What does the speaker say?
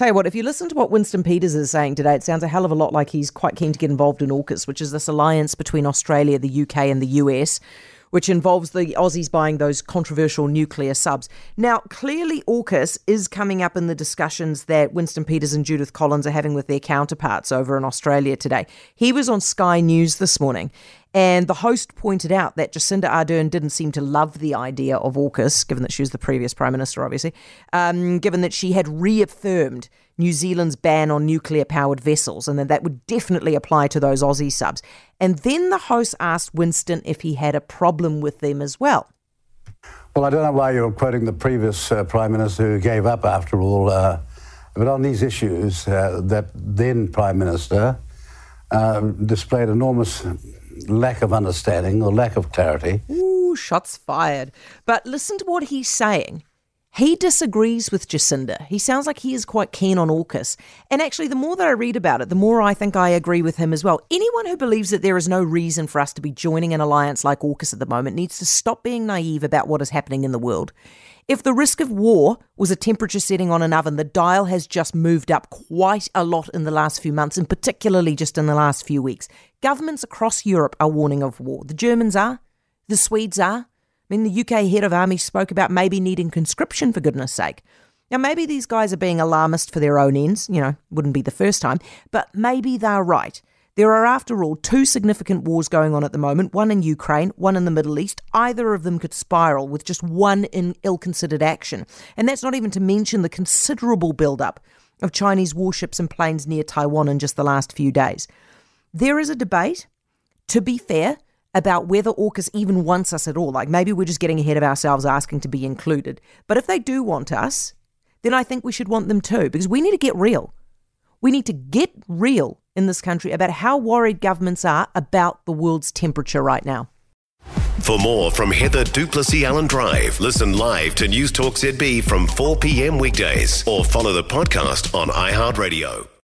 Tell you what, if you listen to what Winston Peters is saying today, it sounds a hell of a lot like he's quite keen to get involved in AUKUS, which is this alliance between Australia, the UK, and the US which involves the Aussies buying those controversial nuclear subs. Now, clearly, AUKUS is coming up in the discussions that Winston Peters and Judith Collins are having with their counterparts over in Australia today. He was on Sky News this morning, and the host pointed out that Jacinda Ardern didn't seem to love the idea of AUKUS, given that she was the previous Prime Minister, obviously, um, given that she had reaffirmed New Zealand's ban on nuclear powered vessels, and that that would definitely apply to those Aussie subs. And then the host asked Winston if he had a problem with them as well. Well, I don't know why you're quoting the previous uh, Prime Minister who gave up after all, uh, but on these issues, uh, that then Prime Minister uh, displayed enormous lack of understanding or lack of clarity. Ooh, shots fired. But listen to what he's saying. He disagrees with Jacinda. He sounds like he is quite keen on AUKUS. And actually, the more that I read about it, the more I think I agree with him as well. Anyone who believes that there is no reason for us to be joining an alliance like AUKUS at the moment needs to stop being naive about what is happening in the world. If the risk of war was a temperature setting on an oven, the dial has just moved up quite a lot in the last few months, and particularly just in the last few weeks. Governments across Europe are warning of war. The Germans are, the Swedes are, I mean, the UK head of army spoke about maybe needing conscription, for goodness sake. Now, maybe these guys are being alarmist for their own ends, you know, wouldn't be the first time, but maybe they're right. There are, after all, two significant wars going on at the moment one in Ukraine, one in the Middle East. Either of them could spiral with just one in ill considered action. And that's not even to mention the considerable build-up of Chinese warships and planes near Taiwan in just the last few days. There is a debate, to be fair, about whether AUKUS even wants us at all. Like maybe we're just getting ahead of ourselves asking to be included. But if they do want us, then I think we should want them too, because we need to get real. We need to get real in this country about how worried governments are about the world's temperature right now. For more from Heather du Plessis-Allan Drive, listen live to News Talk ZB from 4 p.m. weekdays or follow the podcast on iHeartRadio.